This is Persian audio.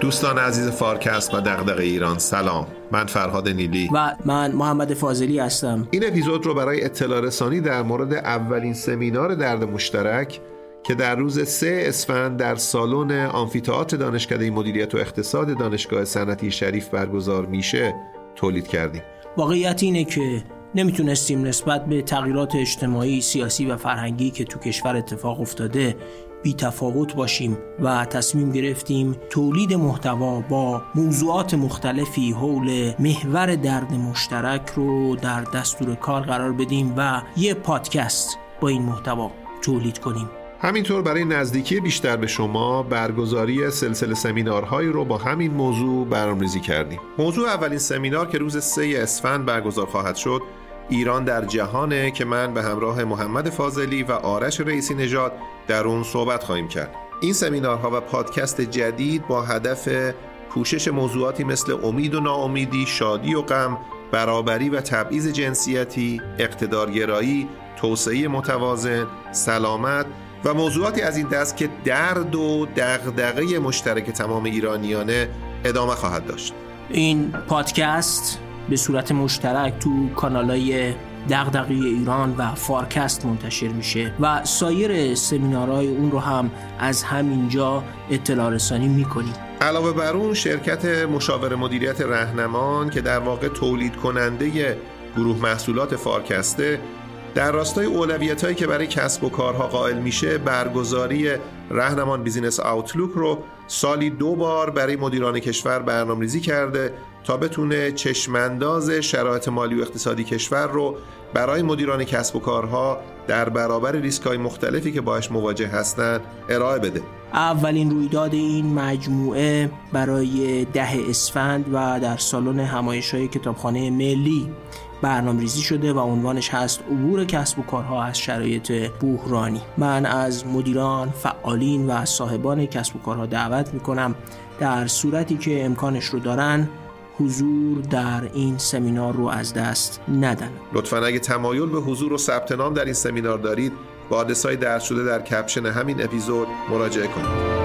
دوستان عزیز فارکست و دغدغه ایران سلام. من فرهاد نیلی. و من محمد فاضلی هستم. این اپیزود رو برای اطلاع رسانی در مورد اولین سمینار درد مشترک که در روز سه اسفند در سالن آمفیتئاتر دانشکده مدیریت و اقتصاد دانشگاه صنعتی شریف برگزار میشه تولید کردیم. واقعیت اینه که نمی‌تونستیم نسبت به تغییرات اجتماعی، سیاسی و فرهنگی که تو کشور اتفاق افتاده بی تفاوت باشیم و تصمیم گرفتیم تولید محتوا با موضوعات مختلفی حول محور درد مشترک رو در دستور کار قرار بدیم و یه پادکست با این محتوا تولید کنیم همینطور برای نزدیکی بیشتر به شما برگزاری سلسله سمینارهایی رو با همین موضوع برنامه‌ریزی کردیم. موضوع اولین سمینار که روز 3 اسفند برگزار خواهد شد ایران در جهانه که من به همراه محمد فاضلی و آرش رئیسی نژاد در اون صحبت خواهیم کرد این سمینارها و پادکست جدید با هدف پوشش موضوعاتی مثل امید و ناامیدی، شادی و غم، برابری و تبعیض جنسیتی، اقتدارگرایی، توسعه متوازن، سلامت و موضوعاتی از این دست که درد و دغدغه مشترک تمام ایرانیانه ادامه خواهد داشت. این پادکست به صورت مشترک تو کانالای دغدغه ایران و فارکست منتشر میشه و سایر سمینارهای اون رو هم از همینجا اطلاع رسانی می‌کنیم علاوه بر اون شرکت مشاور مدیریت رهنمان که در واقع تولید کننده گروه محصولات فارکسته در راستای اولویت هایی که برای کسب و کارها قائل میشه برگزاری رهنمان Business Outlook رو سالی دو بار برای مدیران کشور برنامه‌ریزی کرده تا بتونه چشمانداز شرایط مالی و اقتصادی کشور رو برای مدیران کسب و کارها در برابر ریسک های مختلفی که باش مواجه هستند ارائه بده. اولین رویداد این مجموعه برای ده اسفند و در سالن همایش های کتابخانه ملی برنامه ریزی شده و عنوانش هست عبور کسب و کارها از شرایط بحرانی. من از مدیران، فعالین و صاحبان کسب و کارها دعوت می‌کنم در صورتی که امکانش رو دارن حضور در این سمینار رو از دست ندن. لطفا اگه تمایل به حضور و ثبت نام در این سمینار دارید با آدرسای درد شده در کپشن همین اپیزود مراجعه کنید.